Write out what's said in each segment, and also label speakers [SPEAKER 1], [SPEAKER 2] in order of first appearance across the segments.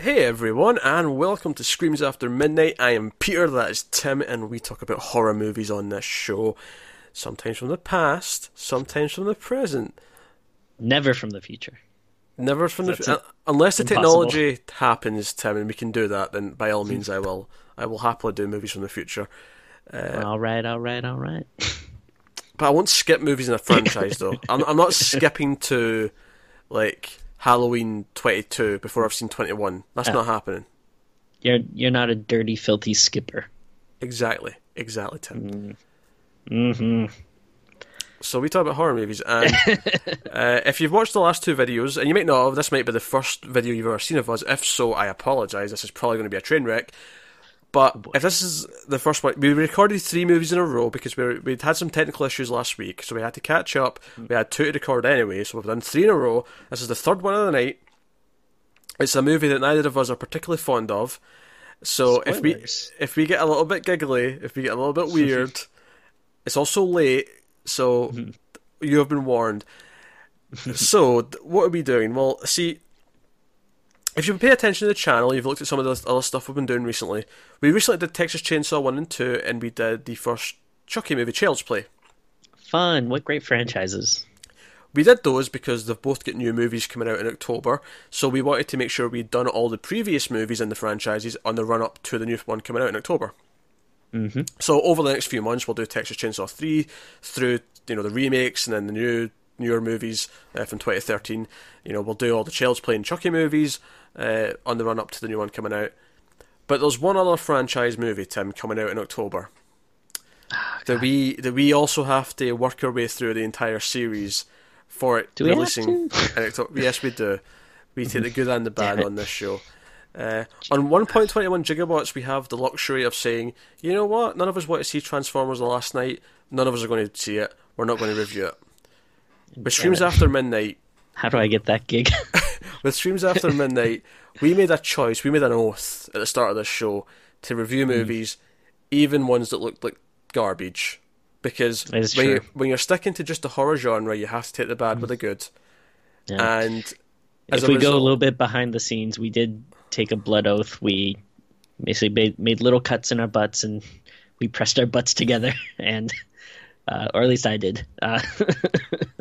[SPEAKER 1] Hey everyone, and welcome to Screams After Midnight. I am Peter, that is Tim, and we talk about horror movies on this show. Sometimes from the past, sometimes from the present,
[SPEAKER 2] Never from the future.
[SPEAKER 1] never from the uh, unless the
[SPEAKER 2] impossible.
[SPEAKER 1] technology happens, Tim, and we can do that. Then by all means, I will. I will happily do movies from the future,
[SPEAKER 2] all right, all right, all right.
[SPEAKER 1] but I won't skip movies in a franchise though. I'm, I'm not skipping to like Halloween 22 before I've seen 21. That's
[SPEAKER 2] Oh.
[SPEAKER 1] not happening.
[SPEAKER 2] You're you're not a dirty, filthy skipper.
[SPEAKER 1] Exactly, exactly, Tim. Mm.
[SPEAKER 2] Hmm.
[SPEAKER 1] So we talk about horror movies, and uh, if you've watched the last two videos, and you might not have, this might be the first video you've ever seen of us. If so, I apologise. This is probably going to be a train wreck. But oh, if this is the first one, we recorded three movies in a row because we we'd had some technical issues last week, so we had to catch up. Mm. We had two to record anyway, so we've done three in a row. This is the third one of the night. It's a movie that neither of us are particularly fond of. So if we if we get a little bit giggly, if we get a little bit weird, it's also late, so mm-hmm. you have been warned. so, what are we doing? Well, see, if you pay attention to the channel, you've looked at some of the other stuff we've been doing recently. We recently did Texas Chainsaw 1 and 2, and we did the first Chucky movie, Child's Play.
[SPEAKER 2] Fun. What great franchises.
[SPEAKER 1] We did those because they've both got new movies coming out in October, so we wanted to make sure we'd done all the previous movies in the franchises on the run up to the new one coming out in October.
[SPEAKER 2] Mm-hmm.
[SPEAKER 1] So over the next few months, we'll do Texas Chainsaw Three through you know the remakes and then the new newer movies uh, from 2013. You know we'll do all the Child's Play and Chucky movies uh, on the run up to the new one coming out. But there's one other franchise movie, Tim, coming out in October. that we that we also have to work our way through the entire series for it
[SPEAKER 2] Do
[SPEAKER 1] releasing in October. Yes, we do. We take the good and the bad on this show. Uh, on 1.21 gigawatts, we have the luxury of saying, you know what, none of us want to see Transformers the last Knight. None of us are going to see it. We're not going to review it. But
[SPEAKER 2] Screams
[SPEAKER 1] after midnight,
[SPEAKER 2] How do I get that gig?
[SPEAKER 1] with Screams after midnight, we made a choice. We made an oath at the start of this show to review
[SPEAKER 2] Hmm.
[SPEAKER 1] movies, even ones that looked like garbage, because when
[SPEAKER 2] true.
[SPEAKER 1] you're, when you're sticking to just the horror genre, you have to take the bad with the good.
[SPEAKER 2] Yeah.
[SPEAKER 1] And as
[SPEAKER 2] if we go a little bit behind the scenes, we did take a blood oath. We basically made, made little cuts in our butts and we pressed our butts together, and uh, or at least I did. Uh,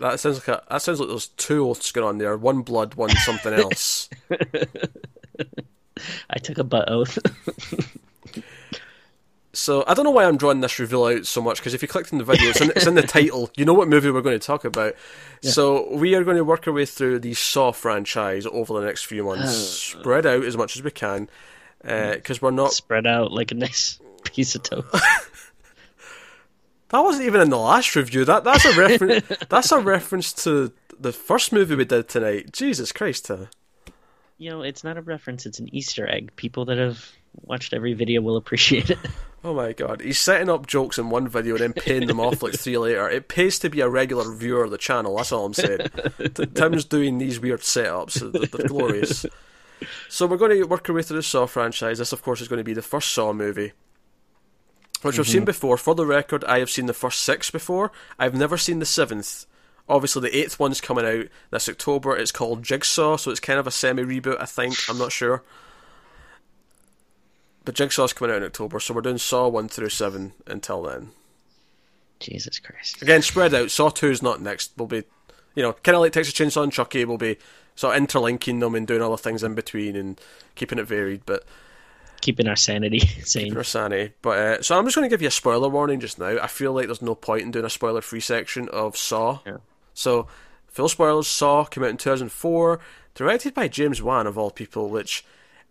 [SPEAKER 1] that sounds like a, that sounds like there's two oaths going on there. One blood, one something else.
[SPEAKER 2] I took a butt oath.
[SPEAKER 1] So I don't know why I'm drawing this reveal out so much because if you clicked in the video, it's in, it's in the title. You know what movie we're going to talk about. So we are going to work our way through the Saw franchise over the next few months, spread out as much as we can, uh, because we're not.
[SPEAKER 2] Spread out like a nice piece of toast.
[SPEAKER 1] That wasn't even in the last review. That that's a reference. that's a reference to the first movie we did tonight. Jesus Christ! Uh,
[SPEAKER 2] you know, it's not a reference; it's an Easter egg. People that have watched every video will appreciate it.
[SPEAKER 1] Oh my god, he's setting up jokes in one video and then paying them off like three later. It pays to be a regular viewer of the channel, that's all I'm saying. Tim's doing these weird setups, they're, they're glorious. So we're going to work our way through the Saw franchise. This, of course, is going to be the first Saw movie. Which I've seen mm-hmm. before. For the record, I have seen the first six before. I've never seen the seventh. Obviously, the eighth one's coming out this October. It's called Jigsaw, so it's kind of a semi reboot, I think. I'm not sure. But Jigsaw's coming out in October, so we're doing Saw 1 through 7 until then.
[SPEAKER 2] Jesus Christ!
[SPEAKER 1] Again, spread out. Saw 2 is not next. We'll be, you know, kind of like Texas Chainsaw and Chucky, we'll be sort of interlinking them and doing other things in between and keeping it varied, but
[SPEAKER 2] Keeping our sanity sane.
[SPEAKER 1] for sanity. But, uh, so I'm just going to give you a spoiler warning just now. I feel like there's no point in doing a spoiler free section of Saw.
[SPEAKER 2] Yeah.
[SPEAKER 1] So, full spoilers Saw came out in 2004, directed by James Wan, of all people, which.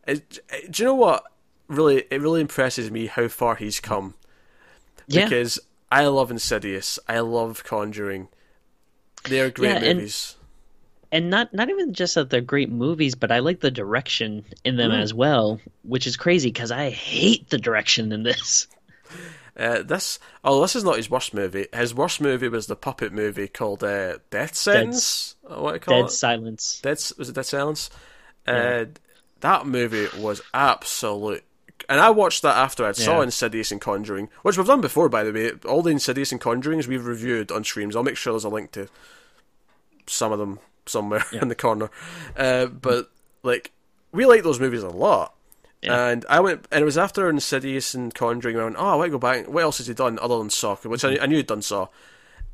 [SPEAKER 1] Is, do you know what? Really, it really impresses me how far he's come.
[SPEAKER 2] Yeah,
[SPEAKER 1] because I love Insidious. I love Conjuring. They're great
[SPEAKER 2] Yeah, and-
[SPEAKER 1] movies.
[SPEAKER 2] And not not even just that they're great movies, but I like the direction in them
[SPEAKER 1] Mm.
[SPEAKER 2] as well, which is crazy because I hate the direction in this.
[SPEAKER 1] Uh, this, oh, this is not his worst movie. His worst movie was the puppet movie called uh, Death Sentence. Or what do you call
[SPEAKER 2] Dead
[SPEAKER 1] it?
[SPEAKER 2] silence.
[SPEAKER 1] Dead was it Dead Silence? Uh, that movie was absolute. And I watched that after I saw
[SPEAKER 2] Yeah.
[SPEAKER 1] Insidious and Conjuring, which we've done before, by the way. All the Insidious and Conjurings we've reviewed on Screams. I'll make sure there's a link to some of them somewhere in the corner. Uh, but like we like those movies a lot.
[SPEAKER 2] Yeah.
[SPEAKER 1] And I went, and it was after Insidious and Conjuring. I went, oh, I want to go back. What else has he done other than Saw? Which I, I knew he'd done Saw.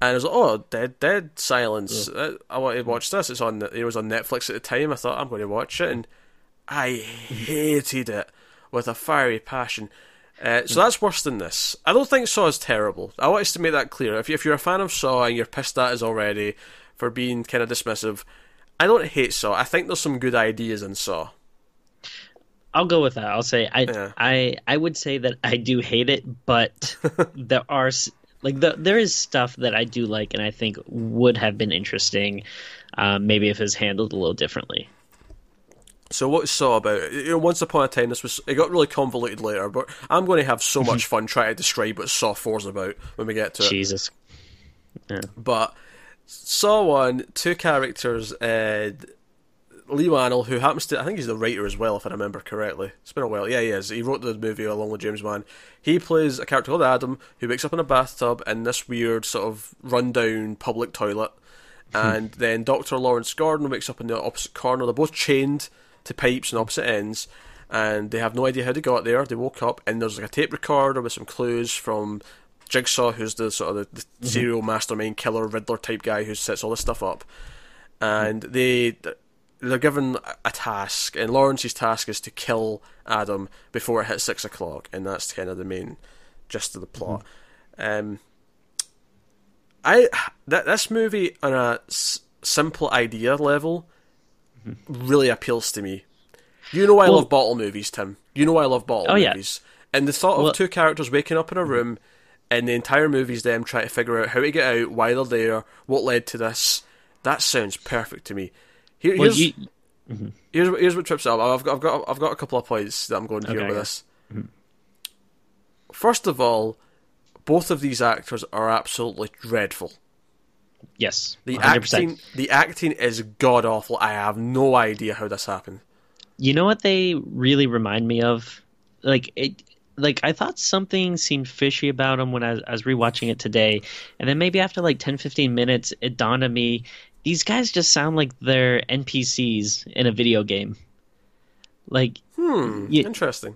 [SPEAKER 1] And I was like, oh, Dead, Dead Silence. Uh, I want to watch this. It's on. It was on Netflix at the time. I thought I'm going to watch it, and I hated it with a fiery passion. Uh, so that's worse than this. I don't think Saw is terrible. I want us to make that clear. If, you, if you're a fan of Saw and you're pissed at us already for being kind of dismissive, I don't hate Saw. I think there's some good ideas in Saw.
[SPEAKER 2] I'll go with that. I'll say I
[SPEAKER 1] Yeah.
[SPEAKER 2] I I would say that I do hate it, but there are like the, there is stuff that I do like and I think would have been interesting, um, maybe if it was handled a little differently.
[SPEAKER 1] So what is Saw about? You know, once upon a time, this was it got really convoluted later, but I'm going to have so much fun trying to describe what Saw 4's about when we get to it.
[SPEAKER 2] Jesus. Yeah.
[SPEAKER 1] But Saw One, two characters, uh, Leigh Whannell, who happens to I think he's the writer as well, if I remember correctly. It's been a while. Yeah, he is. He wrote the movie along with James Wan. He plays a character called Adam who wakes up in a bathtub in this weird sort of rundown public toilet. And then Dr. Lawrence Gordon wakes up in the opposite corner. They're both chained to pipes on opposite ends, and they have no idea how they got there. They woke up, and there's like a tape recorder with some clues from Jigsaw, who's the sort of the, the mm-hmm. serial mastermind killer Riddler type guy who sets all this stuff up. And they they're given a task, and Lawrence's task is to kill Adam before it hits six o'clock, and that's kind of the main gist of the plot. Mm-hmm. Um, I that this movie on a s- simple idea level mm-hmm. really appeals to me. You know I
[SPEAKER 2] Well-
[SPEAKER 1] love bottle movies, Tim. You know I love bottle
[SPEAKER 2] Oh, yeah.
[SPEAKER 1] movies, and the thought of
[SPEAKER 2] Well-
[SPEAKER 1] two characters waking up in a room, and the entire movie's them trying to figure out how to get out, why they're there, what led to this. That sounds perfect to me. Here,
[SPEAKER 2] Well,
[SPEAKER 1] here's,
[SPEAKER 2] you, mm-hmm.
[SPEAKER 1] here's what- here's what trips up. I've got I've got I've got a couple of points that I'm going to
[SPEAKER 2] Okay,
[SPEAKER 1] with
[SPEAKER 2] yeah.
[SPEAKER 1] this. Mm-hmm. First of all, both of these actors are absolutely dreadful.
[SPEAKER 2] yes,
[SPEAKER 1] The
[SPEAKER 2] 100%.
[SPEAKER 1] acting the acting is god awful. I have no idea how this happened.
[SPEAKER 2] You know what they really remind me of? Like it like I thought something seemed fishy about them when I was, I was rewatching it today. And then maybe after like 10 15 minutes it dawned on me these guys just sound like they're NPCs in a video game. Like
[SPEAKER 1] Hmm,
[SPEAKER 2] Yeah.
[SPEAKER 1] interesting.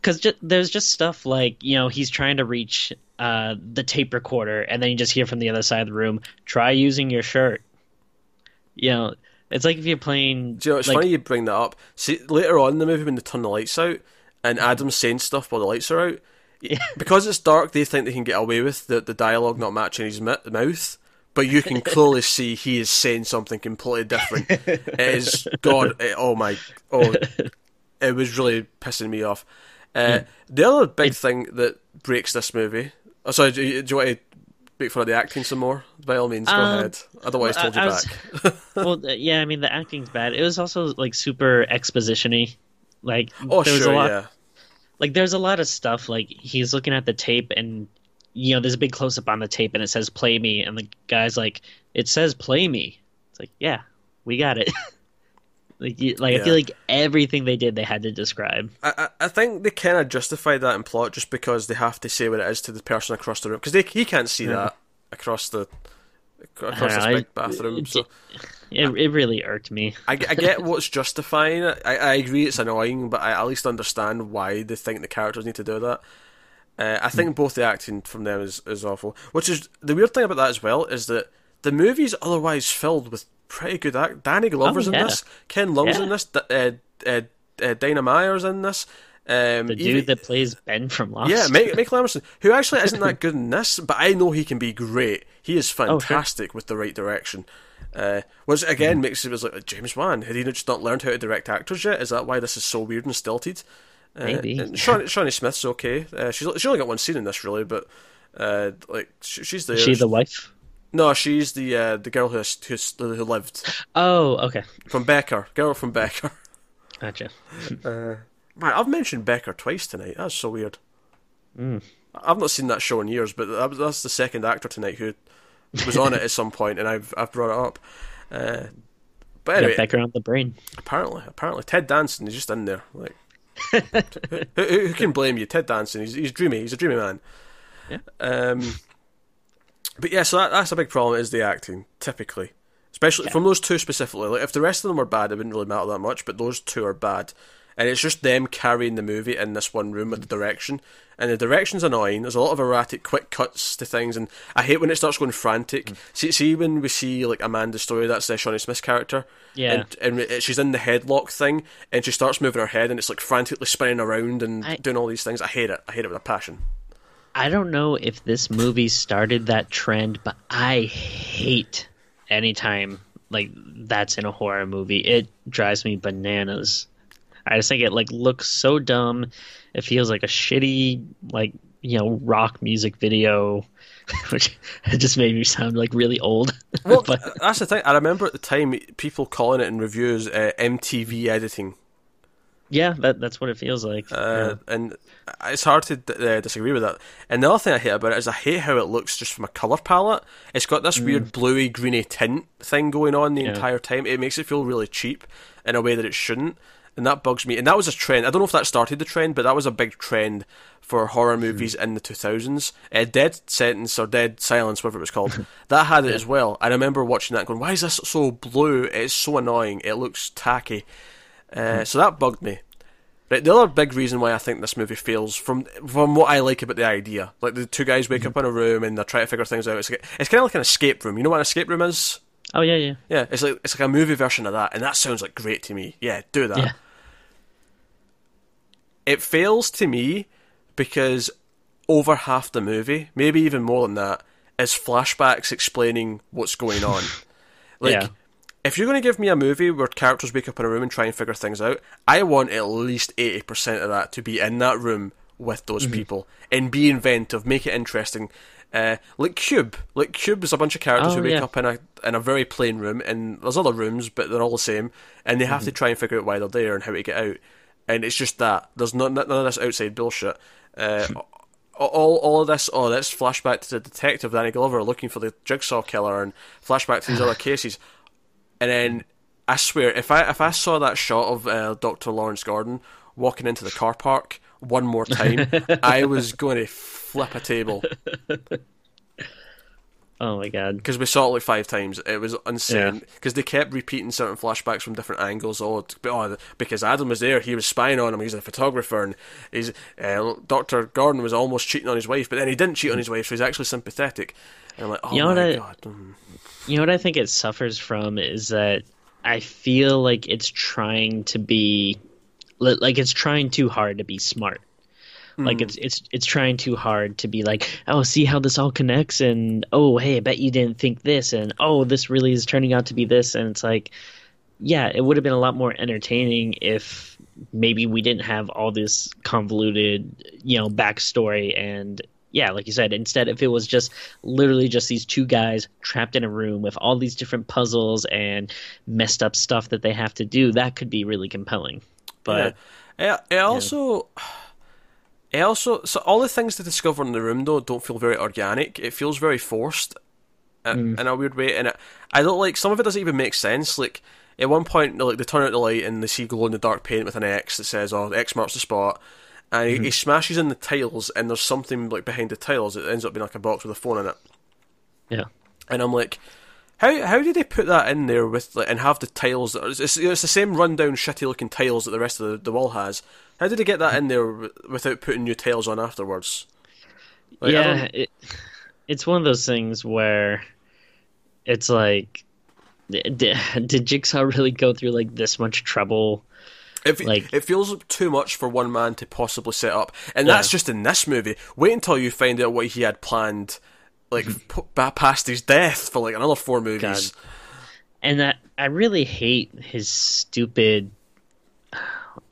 [SPEAKER 2] because ju- there's just stuff like you know he's trying to reach uh, the tape recorder and then you just hear from the other side of the room try using your shirt you know it's like if you're playing
[SPEAKER 1] Do you know, it's
[SPEAKER 2] like,
[SPEAKER 1] funny you bring that up. See, later on in the movie when they turn the lights out and Adam's saying stuff while the lights are out, because it's dark, they think they can get away with the, the dialogue not matching his mi- mouth. But you can clearly see he is saying something completely different. it is God. It, oh my! Oh, it was really pissing me off. Uh, the other big thing that breaks this movie. Oh, sorry, do you, do you want to make fun of the acting some more? By all means, go
[SPEAKER 2] Um,
[SPEAKER 1] ahead. Otherwise,
[SPEAKER 2] I-
[SPEAKER 1] hold you
[SPEAKER 2] I was-
[SPEAKER 1] back.
[SPEAKER 2] well uh, yeah i mean the acting's bad it was also like super exposition-y like
[SPEAKER 1] oh,
[SPEAKER 2] there was
[SPEAKER 1] sure,
[SPEAKER 2] a lot
[SPEAKER 1] yeah.
[SPEAKER 2] like there's a lot of stuff like he's looking at the tape and you know there's a big close up on the tape and it says play me and the guy's like it says play me. It's like yeah we got it. Like you, like i feel like everything they did they had to describe.
[SPEAKER 1] I, I I think they kind of justify that in plot just because they have to say what it is to the person across the room because he can't see that across the across this big bathroom.
[SPEAKER 2] it-
[SPEAKER 1] So
[SPEAKER 2] it, it really irked me
[SPEAKER 1] I, I get what's justifying it. I, I agree it's annoying, but I at least understand why they think the characters need to do that. Uh, I think both the acting from them is, is awful. Which is the weird thing about that as well is that the movie's otherwise filled with pretty good act. Danny Glover's
[SPEAKER 2] Oh,
[SPEAKER 1] in this. Ken Leung's
[SPEAKER 2] Yeah.
[SPEAKER 1] in this. D- Uh, uh, uh, Dina Meyer's in this. Um,
[SPEAKER 2] the dude
[SPEAKER 1] even-
[SPEAKER 2] that plays ben from lost
[SPEAKER 1] yeah, Mike, Michael Emerson, who actually isn't that good in this, but I know he can be great. He is
[SPEAKER 2] Oh,
[SPEAKER 1] fantastic with the right direction. Uh, which again makes it was like James Wan. Had he just not learned how to direct actors yet? Is that why this is so weird and stilted? Uh,
[SPEAKER 2] Maybe.
[SPEAKER 1] and Shawnee, Shawnee Smith's okay. Uh, she's she only got one scene in this really, but uh, like sh- she's there.
[SPEAKER 2] is she the wife
[SPEAKER 1] no, she's the uh, the girl who who's, who lived
[SPEAKER 2] oh okay
[SPEAKER 1] from Becker. Girl from Becker.
[SPEAKER 2] gotcha
[SPEAKER 1] Man, I've mentioned Becker twice tonight. That's so weird.
[SPEAKER 2] Mm.
[SPEAKER 1] I've not seen that show in years, but that's the second actor tonight who was on it at some point, and I've I've brought it up. Uh, but anyway,
[SPEAKER 2] Becker on the brain
[SPEAKER 1] apparently, apparently, Ted Danson is just in there. Like, who, who, who can blame you? Ted Danson. He's he's dreamy. He's a dreamy man.
[SPEAKER 2] Yeah.
[SPEAKER 1] Um. But yeah, so that, that's a big problem. Is the acting typically, especially
[SPEAKER 2] Yeah.
[SPEAKER 1] from those two specifically. Like if the rest of them were bad, it wouldn't really matter that much. But those two are bad, and it's just them carrying the movie in this one room with the direction. And the direction's annoying. There's a lot of erratic, quick cuts to things, and I hate when it starts going frantic.
[SPEAKER 2] Mm.
[SPEAKER 1] See, see when we see like Amanda's story, that's the Shawnee Smith character.
[SPEAKER 2] Yeah.
[SPEAKER 1] And, and she's in the headlock thing, and she starts moving her head, and it's like frantically spinning around and
[SPEAKER 2] I-
[SPEAKER 1] doing all these things. I hate it. I hate it with a passion.
[SPEAKER 2] I don't know if this movie started that trend, but I hate anytime like that's in a horror movie. It drives me bananas. I just think it like looks so dumb. It feels like a shitty like you know rock music video, which just made me sound like really old.
[SPEAKER 1] Well,
[SPEAKER 2] but
[SPEAKER 1] that's the thing. I remember at the time people calling it in reviews uh, MTV editing,
[SPEAKER 2] yeah, that that's what it feels like.
[SPEAKER 1] uh, and it's hard to uh, disagree with that. And the other thing I hate about it is I hate how it looks just from a color palette. It's got this weird bluey greeny tint thing going on the
[SPEAKER 2] Mm. Yeah.
[SPEAKER 1] entire time. It makes it feel really cheap in a way that it shouldn't. And that bugs me. And that was a trend. I don't know if that started the trend, but that was a big trend for horror
[SPEAKER 2] Hmm.
[SPEAKER 1] movies in the 2000s. Uh, Dead Sentence or Dead Silence, whatever it was called, that had it as well. I remember watching that going, why is this so blue? It's so annoying. It looks tacky. Uh, so that bugged me. Right, the other big reason why I think this movie fails from from what I like about the idea, like the two guys wake up in a room and they're trying to figure things out. It's like, it's kind of like an escape room. You know what an escape room is?
[SPEAKER 2] oh yeah, yeah.
[SPEAKER 1] Yeah, it's like it's like a movie version of that, and that sounds like great to me. Yeah, do that.
[SPEAKER 2] Yeah.
[SPEAKER 1] It fails to me because over half the movie, maybe even more than that, is flashbacks explaining what's going on. like,
[SPEAKER 2] Yeah.
[SPEAKER 1] if you're going to give me a movie where characters wake up in a room and try and figure things out, I want at least 80% of that to be in that room with those people and be inventive, make it interesting. Uh, like Cube, like Cube is a bunch of characters
[SPEAKER 2] Oh,
[SPEAKER 1] who wake
[SPEAKER 2] yeah.
[SPEAKER 1] up in a in a very plain room, and there's other rooms, but they're all the same, and they have
[SPEAKER 2] Mm-hmm.
[SPEAKER 1] to try and figure out why they're there and how to get out. And it's just that there's not none of this outside bullshit. Uh, all all of this, oh, that's flashback to the detective Danny Glover looking for the jigsaw killer, and flashback to these other cases. And then I swear, if I if I saw that shot of uh, Doctor Lawrence Gordon walking into the car park one more time, I was going to flip a table
[SPEAKER 2] Oh my god.
[SPEAKER 1] because we saw it like five times. It was insane
[SPEAKER 2] Yeah.
[SPEAKER 1] because they kept repeating certain flashbacks from different angles. Oh, oh, because Adam was there, he was spying on him. He's a photographer, and he's uh, Doctor Gordon was almost cheating on his wife, but then he didn't cheat on his wife, so he's actually sympathetic. And I'm like, oh
[SPEAKER 2] You know
[SPEAKER 1] my
[SPEAKER 2] I-
[SPEAKER 1] god. mm.
[SPEAKER 2] You know what I think it suffers from is that I feel like it's trying to be like it's trying too hard to be smart. Like hmm. it's it's it's trying too hard to be like, oh, see how this all connects, and oh, hey, I bet you didn't think this, and oh, this really is turning out to be this, and it's like, yeah, it would have been a lot more entertaining if maybe we didn't have all this convoluted, you know, backstory and yeah, like you said, instead if it was just literally just these two guys trapped in a room with all these different puzzles and messed up stuff that they have to do, that could be really compelling. But
[SPEAKER 1] yeah. it, it also, it also, so all the things to discover in the room though don't feel very organic. It feels very forced, in, in a weird way, and it, I don't like some of it doesn't even make sense. Like at one point, like they turn out the light and they see glow in the dark paint with an X that says, "Oh, X marks the spot." And he, he mm-hmm. smashes in the tiles, and there's something like behind the tiles. It ends up being like a box with a phone in it.
[SPEAKER 2] yeah.
[SPEAKER 1] And I'm like, how how did they put that in there with like, and have the tiles? That it's, it's the same rundown, shitty looking tiles that the rest of the, the wall has. How did they get that in there w- without putting new tiles on afterwards? Like,
[SPEAKER 2] yeah, it, it's one of those things where it's like, did, did Jigsaw really go through like this much trouble?
[SPEAKER 1] It,
[SPEAKER 2] like-
[SPEAKER 1] it feels too much for one man to possibly set up, and that's just in this movie. Wait until you find out what he had planned, like p- past his death for like another four movies.
[SPEAKER 2] And that I really hate his stupid.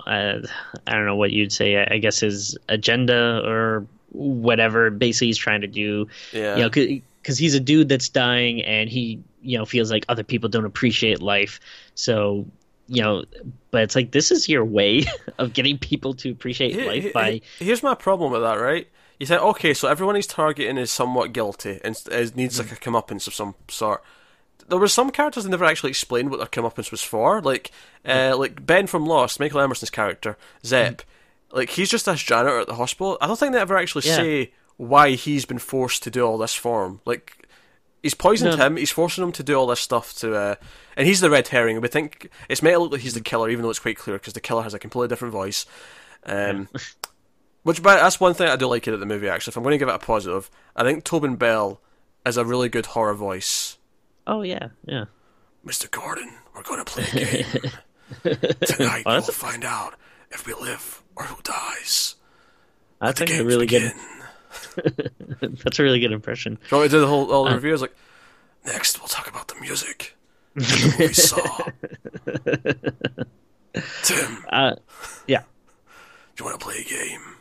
[SPEAKER 2] Uh, I don't know what you'd say. I, I guess his agenda or whatever. Basically, he's trying to do.
[SPEAKER 1] Yeah,
[SPEAKER 2] You know, because he's a dude that's dying, and he you know feels like other people don't appreciate life. So you know, but it's like this is your way of getting people to appreciate life by
[SPEAKER 1] here's my problem with that, right? You think, okay, so everyone he's targeting is somewhat guilty and is, needs like a comeuppance of some sort. There were some characters that never actually explained what their comeuppance was for, like uh, like Ben from Lost, Michael Emerson's character, Zep. Like he's just this janitor at the hospital. I don't think they ever actually
[SPEAKER 2] Yeah.
[SPEAKER 1] say why he's been forced to do all this for him. Like He's poisoned
[SPEAKER 2] No.
[SPEAKER 1] him. He's forcing him to do all this stuff to, uh, and he's the red herring. We think it's meant to look like he's the killer, even though it's quite clear because the killer has a completely different voice. Um, which, but that's one thing I do like about the movie. Actually, if I'm going to give it a positive, I think Tobin Bell is a really good horror voice.
[SPEAKER 2] Oh yeah, yeah.
[SPEAKER 1] Mr. Gordon, we're going to play a game tonight.
[SPEAKER 2] Oh,
[SPEAKER 1] we'll
[SPEAKER 2] that's-
[SPEAKER 1] find out if we live or who dies.
[SPEAKER 2] That's
[SPEAKER 1] The
[SPEAKER 2] actually a really
[SPEAKER 1] begin.
[SPEAKER 2] good. That's a really good impression.
[SPEAKER 1] Do you want me to do the whole all the
[SPEAKER 2] Uh.
[SPEAKER 1] reviews? Like, next we'll talk about the music the movie Saw. Tim,
[SPEAKER 2] Uh, yeah,
[SPEAKER 1] do you want to play a game?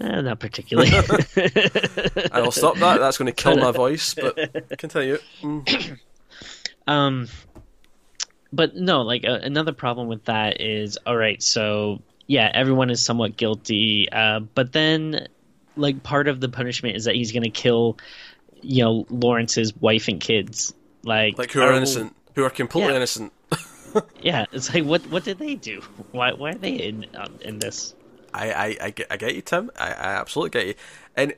[SPEAKER 2] Eh, not particularly.
[SPEAKER 1] I'll stop that. That's going to kill my voice. But continue. Mm.
[SPEAKER 2] Um, but no, like uh, another problem with that is, all right, so yeah, everyone is somewhat guilty, uh, but then like part of the punishment is that he's going to kill, you know, Lawrence's wife and kids, like
[SPEAKER 1] Like who are
[SPEAKER 2] oh,
[SPEAKER 1] innocent, who are completely
[SPEAKER 2] Yeah.
[SPEAKER 1] innocent.
[SPEAKER 2] Yeah, it's like what what did they do? Why why are they in um, in this?
[SPEAKER 1] I, I, I, get, I get you, Tim. I, I absolutely get you. And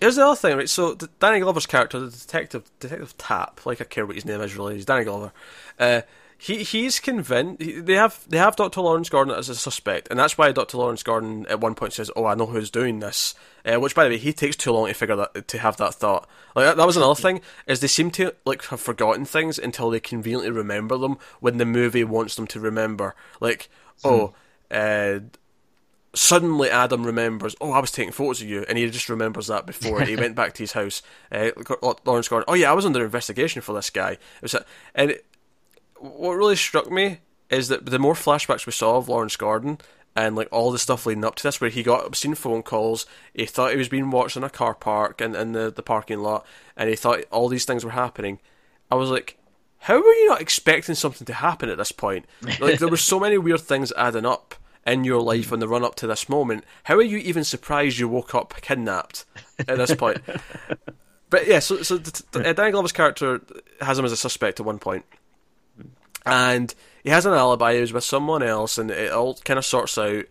[SPEAKER 1] here's the other thing, right? So Danny Glover's character, the detective, Detective Tapp, like I care what his name is really, he's Danny Glover. Uh, he he's convinced he, they have they have Dr. Lawrence Gordon as a suspect, and that's why Dr. Lawrence Gordon at one point says, "Oh, I know who's doing this." Uh, which, by the way, he takes too long to figure that to have that thought. Like that, that was another thing is they seem to like have forgotten things until they conveniently remember them when the movie wants them to remember. Like, oh, uh, suddenly Adam remembers, oh, I was taking photos of you, and he just remembers that before he went back to his house. Uh, Lawrence Gordon, oh yeah, I was under investigation for this guy. It was, a- and it, what really struck me is that the more flashbacks we saw of Lawrence Gordon and like all the stuff leading up to this, where he got obscene phone calls, he thought he was being watched in a car park and in the, the parking lot, and he thought all these things were happening. I was like, how were you not expecting something to happen at this point? Like there were so many weird things adding up in your life in the run up to this moment. How are you even surprised you woke up kidnapped at this point? but yeah, so so uh, Danny Glover's character has him as a suspect at one point, and he has an alibi. He was with someone else, and it all kind of sorts out,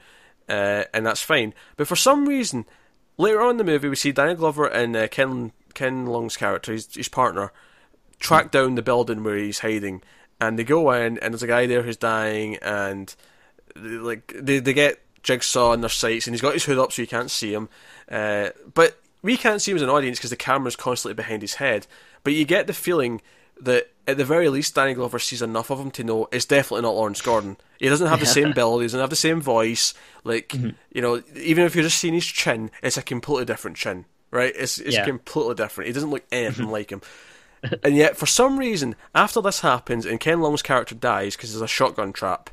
[SPEAKER 1] uh, and that's fine. But for some reason, later on in the movie, we see Danny Glover and uh, Ken Ken Leung's character, his, his partner, track down the building where he's hiding, and they go in, and there's a guy there who's dying, and like they they get Jigsaw in their sights, and he's got his hood up so you can't see him, uh, but we can't see him as an audience because the camera's constantly behind his head. But you get the feeling that at the very least, Danny Glover sees enough of him to know it's definitely not Lawrence Gordon. He doesn't have the same build, he doesn't have the same voice. Like you know, even if you're just seeing his chin, it's a completely different chin, right? It's it's
[SPEAKER 2] Yeah.
[SPEAKER 1] completely different. He doesn't look anything like him. And yet, for some reason, after this happens and Ken Leung's character dies because there's a shotgun trap,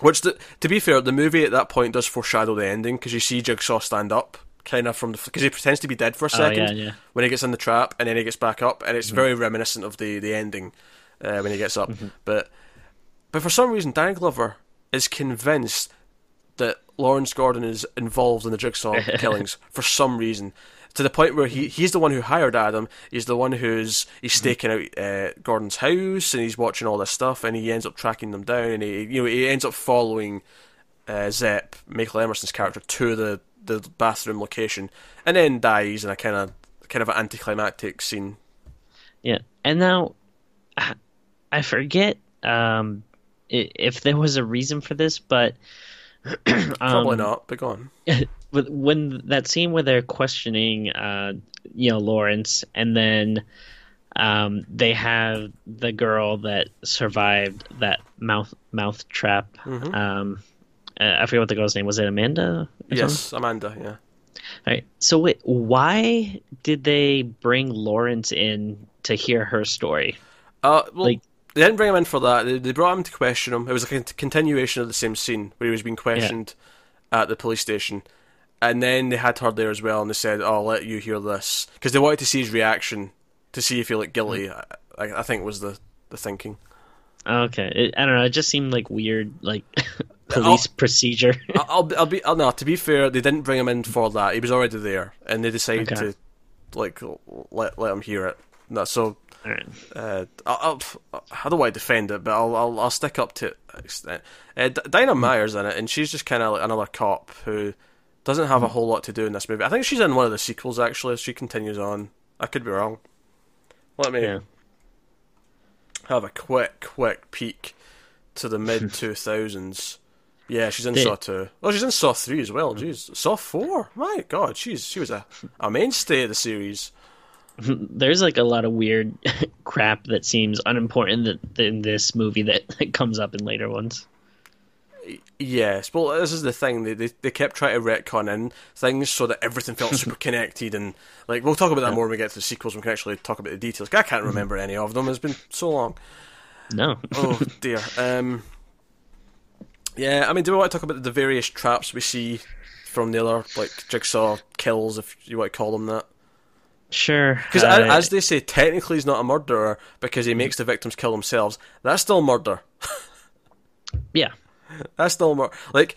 [SPEAKER 1] which, the, to be fair, the movie at that point does foreshadow the ending because you see Jigsaw stand up, kind of from the because he pretends to be dead for a
[SPEAKER 2] Oh,
[SPEAKER 1] second
[SPEAKER 2] yeah, yeah.
[SPEAKER 1] when he gets in the trap, and then he gets back up, and it's very reminiscent of the the ending uh, when he gets up. But but for some reason, Dan Glover is convinced that Lawrence Gordon is involved in the Jigsaw killings for some reason. To the point where he he's the one who hired Adam. He's the one who's he's staking out uh, Gordon's house and he's watching all this stuff, and he ends up tracking them down, and he you know he ends up following uh, Zep, Michael Emerson's character, to the, the bathroom location, and then dies in a kind of kind of an anticlimactic scene.
[SPEAKER 2] Yeah, and now I- forget um, if there was a reason for this, but
[SPEAKER 1] Probably
[SPEAKER 2] um,
[SPEAKER 1] not, but go on.
[SPEAKER 2] But when that scene where they're questioning, uh, you know, Lawrence, and then um, they have the girl that survived that mouth mouth trap.
[SPEAKER 1] Mm-hmm.
[SPEAKER 2] Um, uh, I forget what the girl's name was. It Amanda? or something?
[SPEAKER 1] Yes, Amanda. Yeah.
[SPEAKER 2] All right. So wait, why did they bring Lawrence in to hear her story?
[SPEAKER 1] Uh, well,
[SPEAKER 2] Like-
[SPEAKER 1] they didn't bring him in for that. They, they brought him to question him. It was a continuation of the same scene where he was being questioned at the police station, and then they had her there as well, and they said, "Oh, I'll let you hear this," because they wanted to see his reaction to see if he looked guilty.
[SPEAKER 2] Mm.
[SPEAKER 1] I, I think was the the thinking.
[SPEAKER 2] Okay, it, I don't know. It just seemed like weird, like police procedure.
[SPEAKER 1] I- I'll, I'll be. I'll, no, to be fair, they didn't bring him in for that. He was already there, and they decided
[SPEAKER 2] Okay.
[SPEAKER 1] to like let let him hear it. No, so
[SPEAKER 2] right.
[SPEAKER 1] uh, I'll, I'll, I don't want to defend it, but I'll I'll, I'll stick up to extent. Uh, Dina Meyers in it, and she's just kind of like another cop who doesn't have a hmm. whole lot to do in this movie. I think she's in one of the sequels actually. As she continues on I could be wrong. Let me
[SPEAKER 2] Yeah.
[SPEAKER 1] have a quick, quick peek to the mid two thousands. Yeah, she's in
[SPEAKER 2] They-
[SPEAKER 1] Saw two. Oh, she's in Saw three as well. Hmm. Jeez, Saw four. My God, she's she was a, a mainstay of the series.
[SPEAKER 2] There's like a lot of weird crap that seems unimportant that, in this movie that, that comes up in later ones.
[SPEAKER 1] Yes, well, this is the thing. They, they they kept trying to retcon in things so that everything felt super connected, and like we'll talk about that more when we get to the sequels. We can actually talk about the details. I can't remember any of them. It's been so long.
[SPEAKER 2] No.
[SPEAKER 1] Oh dear. Um. Yeah, I mean, do we want to talk about the various traps we see from the other like jigsaw kills, if you want to call them that?
[SPEAKER 2] Sure.
[SPEAKER 1] Because
[SPEAKER 2] uh,
[SPEAKER 1] as they say, technically he's not a murderer because he makes the victims kill themselves. That's still murder.
[SPEAKER 2] yeah.
[SPEAKER 1] That's still more Like,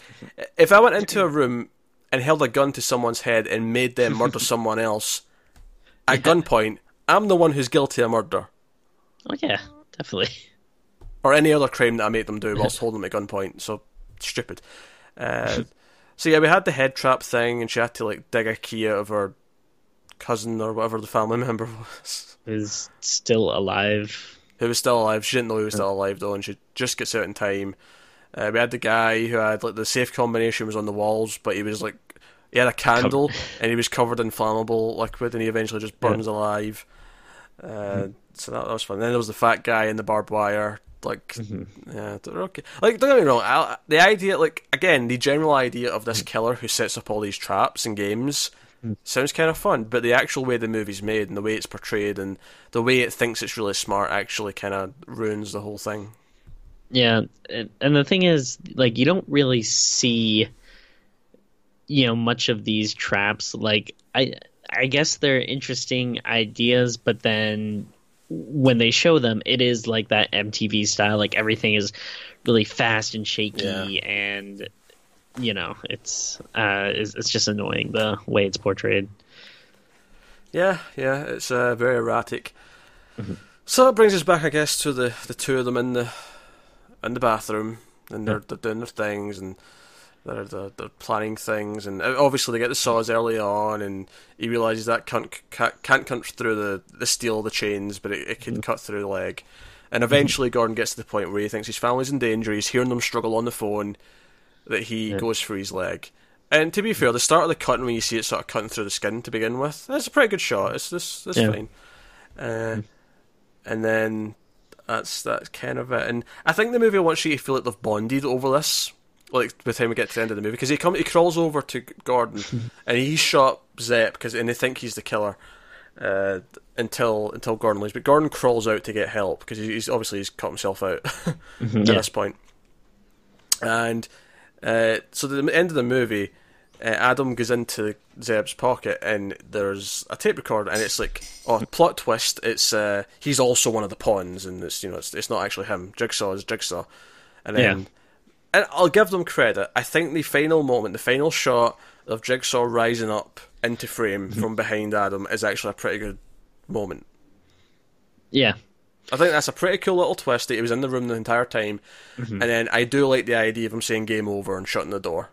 [SPEAKER 1] if I went into a room and held a gun to someone's head and made them murder someone else at gunpoint, I'm the one who's guilty of murder
[SPEAKER 2] Oh yeah, definitely.
[SPEAKER 1] or any other crime that I make them do whilst holding them at gunpoint. So stupid. Uh, so yeah, we had the head trap thing, and she had to like dig a key out of her cousin or whatever the family member was.
[SPEAKER 2] Is still alive.
[SPEAKER 1] who was still alive. She didn't know he was still alive though, and she just gets out in time. Uh, we had the guy who had like the safe combination was on the walls, but he was like he had a candle and he was covered in flammable liquid, and he eventually just burns alive. Uh, so that, that was fun. Then there was the fat guy in the barbed wire. Like, yeah, they're okay. Like, don't get me wrong. I, the idea, like, again, the general idea of this killer who sets up all these traps and games sounds kind of fun, but the actual way the movie's made and the way it's portrayed and the way it thinks it's really smart actually kind of ruins the whole thing.
[SPEAKER 2] Yeah, and, and the thing is, like, you don't really see, you know, much of these traps. Like, I, I guess they're interesting ideas, but then when they show them, it is like that MTV style. Like everything is really fast and shaky,
[SPEAKER 1] Yeah.
[SPEAKER 2] and you know, it's uh, it's, it's just annoying the way it's portrayed.
[SPEAKER 1] Yeah, yeah, it's uh, very erratic. So that brings us back, I guess, to the, the two of them in the in the bathroom, and they're, they're doing their things, and they're, they're they're planning things, and uh, obviously they get the saws early on, and he realizes that can't can't, can't cut through the the steel, the chains, but it, it can cut through the leg. And eventually, Gordon gets to the point where he thinks his family's in danger. He's hearing them struggle on the phone. That he goes for his leg. And to be fair, the start of the cutting when you see it sort of cutting through the skin to begin with, that's a pretty good shot. It's this that's
[SPEAKER 2] Yeah.
[SPEAKER 1] fine. Uh, and then that's that's kind of it. And I think the movie wants you to feel like they've bonded over this. Like by the time we get to the end of the movie, because he come he crawls over to Gordon and he shot Zep because and they think he's the killer. Uh, until until Gordon leaves, but Gordon crawls out to get help because he's obviously he's cut himself out at
[SPEAKER 2] yeah.
[SPEAKER 1] this point. And uh, so the end of the movie, uh, Adam goes into Zep's pocket and there's a tape recorder and it's like, oh, plot twist. It's uh, he's also one of the pawns and it's you know it's, it's not actually him. Jigsaw is Jigsaw, and then.
[SPEAKER 2] Yeah.
[SPEAKER 1] And I'll give them credit. I think the final moment, the final shot of Jigsaw rising up into frame from behind Adam is actually a pretty good moment.
[SPEAKER 2] yeah,
[SPEAKER 1] I think that's a pretty cool little twist that he was in the room the entire time, and then I do like the idea of him saying "game over" and shutting the door.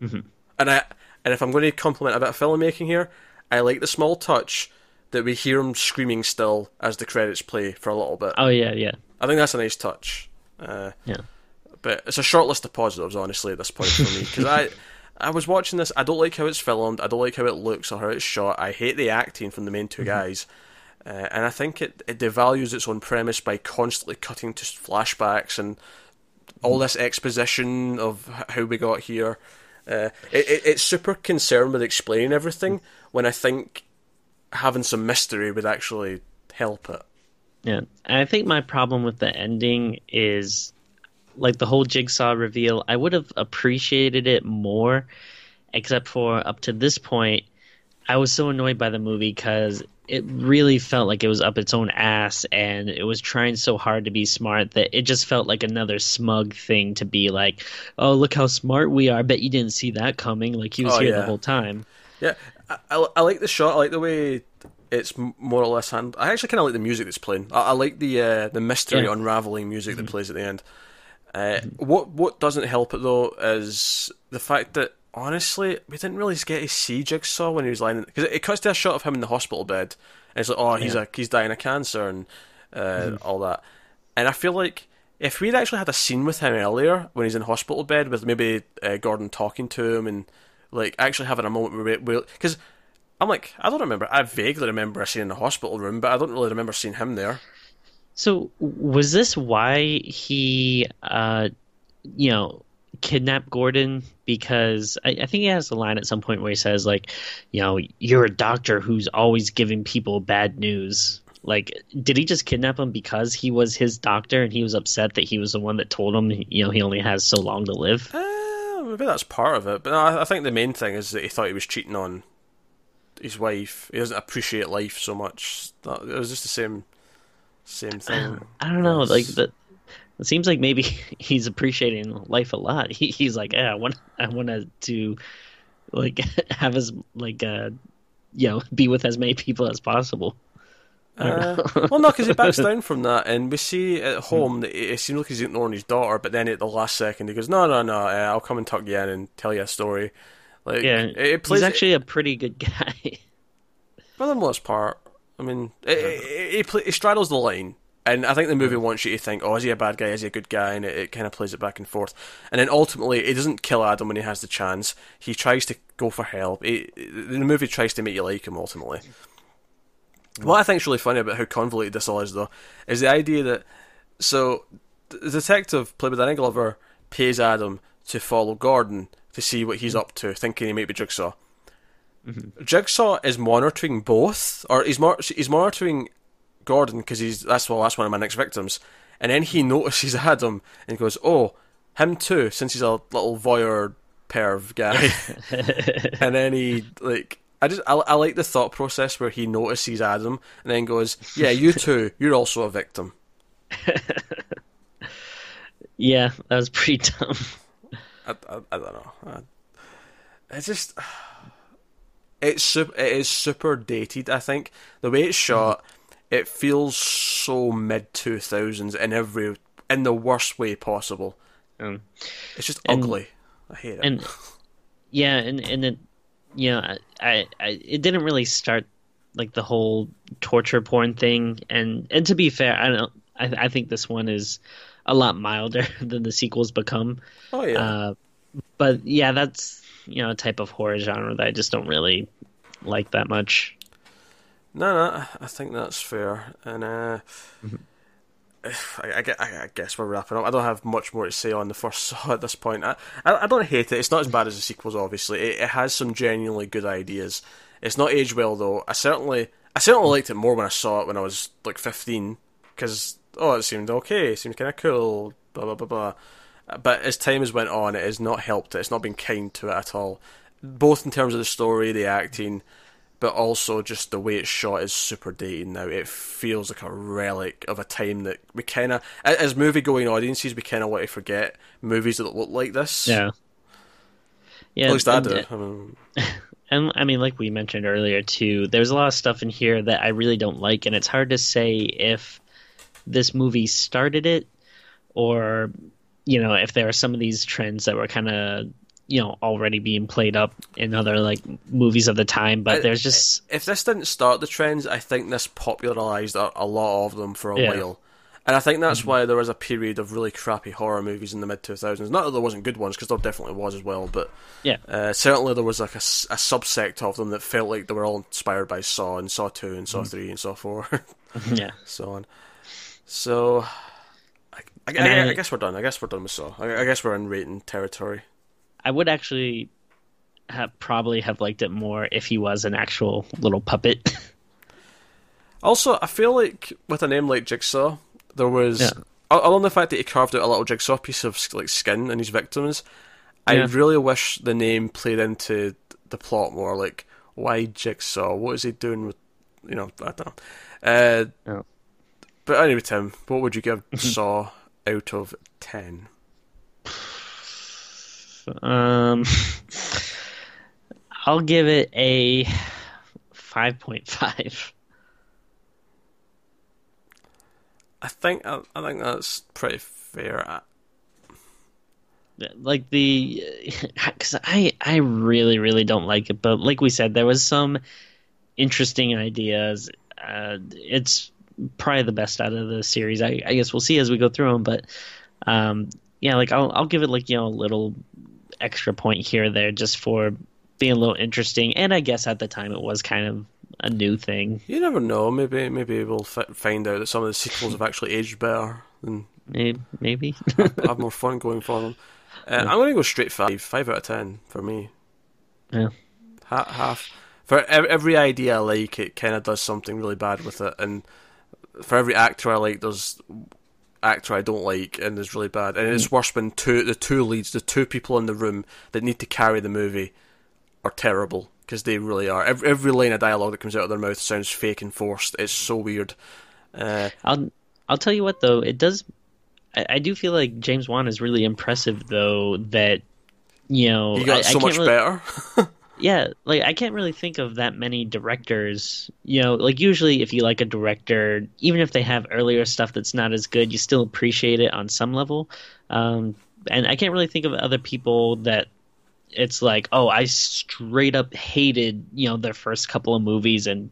[SPEAKER 1] Mm-hmm. And I and if I'm going to compliment a bit of filmmaking here, I like the small touch that we hear him screaming still as the credits play for a little bit.
[SPEAKER 2] oh yeah, yeah,
[SPEAKER 1] I think that's a nice touch. Uh,
[SPEAKER 2] yeah.
[SPEAKER 1] but it's a short list of positives, honestly, at this point for me because I. I was watching this. I don't like how it's filmed. I don't like how it looks or how it's shot. I hate the acting from the main 2 guys, uh, and I think it, it devalues its own premise by constantly cutting to flashbacks and all this exposition of how we got here. Uh, it, it, it's super concerned with explaining everything when I think having some mystery would actually help it.
[SPEAKER 2] Yeah, and I think my problem with the ending is like the whole jigsaw reveal. I would have appreciated it more, except for up to this point, I was so annoyed by the movie because it really felt like it was up its own ass and it was trying so hard to be smart that it just felt like another smug thing to be like, oh, look how smart we are. Bet you didn't see that coming. Like he was
[SPEAKER 1] Oh,
[SPEAKER 2] here
[SPEAKER 1] yeah.
[SPEAKER 2] the whole time.
[SPEAKER 1] Yeah, I, I, I like the shot. I like the way it's more or less handled. I actually kind of like the music that's playing. I, I like the uh, the mystery
[SPEAKER 2] Yeah.
[SPEAKER 1] unraveling music that plays at the end. Uh, What what doesn't help it though is the fact that honestly, we didn't really get to see Jigsaw when he was lying because it, it cuts to a shot of him in the hospital bed, and it's like, oh, he's
[SPEAKER 2] Yeah.
[SPEAKER 1] a he's dying of cancer and uh,
[SPEAKER 2] Mm-hmm.
[SPEAKER 1] all that. And I feel like if we'd actually had a scene with him earlier when he's in hospital bed with maybe uh, Gordon talking to him and like actually having a moment where we because. I'm like, I don't remember. I vaguely remember a scene in the hospital room, but I don't really remember seeing him there.
[SPEAKER 2] So was this why he, uh, you know, kidnapped Gordon? Because I, I think he has a line at some point where he says, like, you know, you're a doctor who's always giving people bad news. Like, did he just kidnap him because he was his doctor and he was upset that he was the one that told him, you know, he only has so long to live?
[SPEAKER 1] Uh, maybe that's part of it, but I, I think the main thing is that he thought he was cheating on his wife. He doesn't appreciate life so much. That, it was just the same, same thing.
[SPEAKER 2] I don't know. Like the, it seems like maybe he's appreciating life a lot. He, he's like, yeah, I want, I wanted to, like, have as like, uh, you know, be with as many people as possible.
[SPEAKER 1] Uh, well, no, because he backs down from that, and we see at home that it, it seems like he's ignoring his daughter, but then at the last second he goes, "No, no, no, uh, I'll come and tuck you in and tell you a story." Like,
[SPEAKER 2] yeah,
[SPEAKER 1] it, it plays
[SPEAKER 2] he's actually a pretty good guy.
[SPEAKER 1] for the most part. I mean, it, it, it, it straddles the line, and I think the movie hmm. wants you to think, "Oh, is he a bad guy? Is he a good guy?" And it, it kind of plays it back and forth. And then ultimately, he doesn't kill Adam when he has the chance. He tries to go for help. He, the movie tries to make you like him. Ultimately, hmm. what I think is really funny about how convoluted this all is, though, is the idea that so the detective played by Danny Glover pays Adam to follow Gordon to see what he's hmm. up to, thinking he might be Jigsaw. Mm-hmm. Jigsaw is monitoring both, or he's mar- he's monitoring Gordon because he's that's well that's one of my next victims, and then he notices Adam and goes, "Oh, him too," since he's a little voyeur perv guy, and then he like. I just I, I like the thought process where he notices Adam and then goes, "Yeah, you too. You're also a victim."
[SPEAKER 2] yeah, that was pretty dumb.
[SPEAKER 1] I, I, I don't know. I, it's just it's super, it is super dated. I think the way it's mm-hmm. shot, it feels so mid two thousands in every in the worst way possible.
[SPEAKER 2] Um,
[SPEAKER 1] It's just
[SPEAKER 2] And-
[SPEAKER 1] ugly. I hate it.
[SPEAKER 2] and yeah, and and it, you know, I, I, I it didn't really start like the whole torture porn thing, and and to be fair, I don't, I, I think this one is a lot milder than the sequels become.
[SPEAKER 1] oh yeah.
[SPEAKER 2] Uh, but yeah, that's you know a type of horror genre that I just don't really like that much.
[SPEAKER 1] No, no, I think that's fair. And uh,
[SPEAKER 2] Mm-hmm.
[SPEAKER 1] I, I, I guess we're wrapping up. I don't have much more to say on the first Saw at this point. I, I, I don't hate it. It's not as bad as the sequels, obviously. It, it has some genuinely good ideas. It's not aged well though. I certainly, I certainly liked it more when I saw it when I was like fifteen, because oh, it seemed okay. It seemed kind of cool. Blah blah blah blah. But as time has went on, it has not helped it. It's not been kind to it at all. Both in terms of the story, the acting, but also just the way it's shot is super dated now. It feels like a relic of a time that we kind of, as movie going audiences, we kind of want to forget movies that look like this.
[SPEAKER 2] Yeah. Yeah,
[SPEAKER 1] At least I do. I mean,
[SPEAKER 2] And I mean, like we mentioned earlier too, there's a lot of stuff in here that I really don't like, and it's hard to say if this movie started it or you know if there are some of these trends that were kind of you know already being played up in other like movies of the time. But
[SPEAKER 1] I-
[SPEAKER 2] there's just
[SPEAKER 1] if this didn't start the trends, I think this popularized a, a lot of them for a
[SPEAKER 2] Yeah. Mm-hmm.
[SPEAKER 1] while. And I think that's why there was a period of really crappy horror movies in the mid 2000s. Not that there wasn't good ones, because there definitely was as well, but
[SPEAKER 2] yeah,
[SPEAKER 1] uh, certainly there was like a, a subsect of them that felt like they were all inspired by Saw and Saw 2 and Saw
[SPEAKER 2] Mm-hmm.
[SPEAKER 1] 3 and Saw 4.
[SPEAKER 2] yeah.
[SPEAKER 1] so on. So, I, I,
[SPEAKER 2] And
[SPEAKER 1] I,
[SPEAKER 2] I-
[SPEAKER 1] I guess we're done. I guess we're done with Saw. I, I guess we're in rating territory.
[SPEAKER 2] I would actually have probably have liked it more if he was an actual little puppet.
[SPEAKER 1] Also, I feel like with a name like Jigsaw, there was
[SPEAKER 2] Yeah.
[SPEAKER 1] along the fact that he carved out a little jigsaw piece of like skin in his victims. I really wish the name played into the plot more. Like, why Jigsaw? What is he doing with? You know, I don't know. Uh,
[SPEAKER 2] Yeah.
[SPEAKER 1] But anyway, Tim, what would you give Saw out of ten?
[SPEAKER 2] Um, I'll give it a five point five.
[SPEAKER 1] I think I, I think that's pretty fair.
[SPEAKER 2] Like the because I I really really don't like it, but like we said, there was some interesting ideas. Uh, it's probably the best out of the series. I, I guess we'll see as we go through them, but um, yeah, like I'll I'll give it like you know a little extra point here or there just for being a little interesting, and I guess at the time it was kind of a new thing.
[SPEAKER 1] You never know. Maybe maybe we'll f- find out that some of the sequels have actually aged better and
[SPEAKER 2] maybe, maybe.
[SPEAKER 1] have more fun going for them. Uh, yeah. I'm going to go straight five, five out of ten for me.
[SPEAKER 2] Yeah,
[SPEAKER 1] ha- half for every idea I like, it kind of does something really bad with it, and for every actor I like, there's actor I don't like, and is really bad, and it's worse when two the two leads, the two people in the room that need to carry the movie, are terrible because they really are. Every, every line of dialogue that comes out of their mouth sounds fake and forced. It's so weird. Uh,
[SPEAKER 2] I'll I'll tell you what though, it does. I, I, do feel like James Wan is really impressive though. That you know,
[SPEAKER 1] he got
[SPEAKER 2] I,
[SPEAKER 1] so
[SPEAKER 2] I
[SPEAKER 1] much
[SPEAKER 2] really,
[SPEAKER 1] better.
[SPEAKER 2] yeah, like I can't really think of that many directors. You know, like usually if you like a director, even if they have earlier stuff that's not as good, you still appreciate it on some level. Um, and I can't really think of other people that it's like, oh, I straight up hated, you know, their first couple of movies and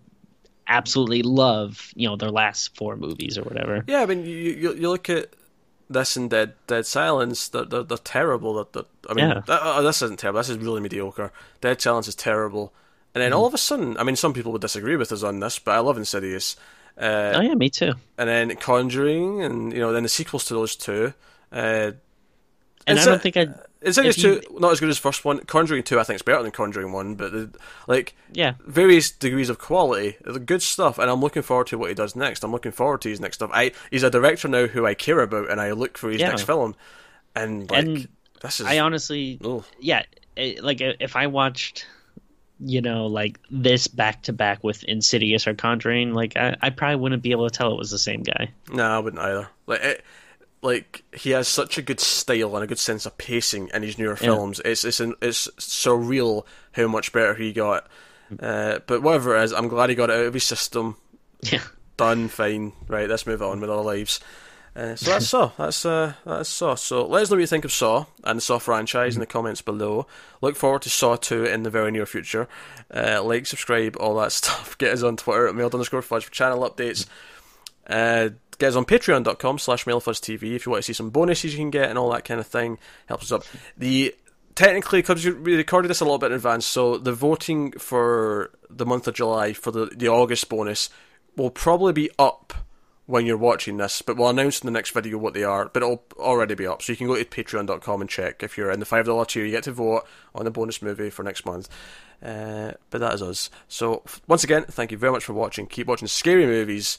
[SPEAKER 2] absolutely love, you know, their last four movies or whatever.
[SPEAKER 1] Yeah, I mean, you you, you look at this and Dead Dead Silence, they're they're, they're terrible. They're, they're, I mean, yeah. that, uh, this isn't terrible. This is really mediocre. Dead Silence is terrible. And then mm. all of a sudden, I mean, some people would disagree with us on this, but I love Insidious.
[SPEAKER 2] Uh, oh yeah, me too.
[SPEAKER 1] And then Conjuring, and you know, then the sequels to those two. Uh,
[SPEAKER 2] and I don't think I
[SPEAKER 1] Insidious two not as good as first one. Conjuring two I think is better than Conjuring one, but the, like
[SPEAKER 2] yeah,
[SPEAKER 1] various degrees of quality, the good stuff, and I'm looking forward to what he does next. I'm looking forward to his next stuff. I he's a director now who I care about, and I look for his yeah. next film. And like and this is,
[SPEAKER 2] I honestly, ugh. yeah, it, like eh, if I watched, you know, like this back to back with Insidious or Conjuring, like I, I probably wouldn't be able to tell it was the same guy.
[SPEAKER 1] No, I wouldn't either. Like it like he has such a good style and a good sense of pacing in his newer yeah. films. It's it's an, it's surreal how much better he got. Uh, but whatever it is, I'm glad he got it out of his system.
[SPEAKER 2] Yeah,
[SPEAKER 1] done, fine. Right, let's move on with our lives. Uh, so that's Saw. That's uh, that's Saw. So let us know what you think of Saw and the Saw franchise mm-hmm. in the comments below. Look forward to Saw 2 in the very near future. Uh, like, subscribe, all that stuff. Get us on Twitter at mailed underscore fudge for channel updates. Uh, us on patreon.com slash mailfuzztv if you want to see some bonuses you can get and all that kind of thing. Helps us up. The technically because we recorded this a little bit in advance, so the voting for the month of July for the, the August bonus will probably be up when you're watching this, but we'll announce in the next video what they are, but it'll already be up. So you can go to patreon.com and check if you're in the $5 tier, you get to vote on the bonus movie for next month. Uh, but that is us. So once again, thank you very much for watching. Keep watching scary movies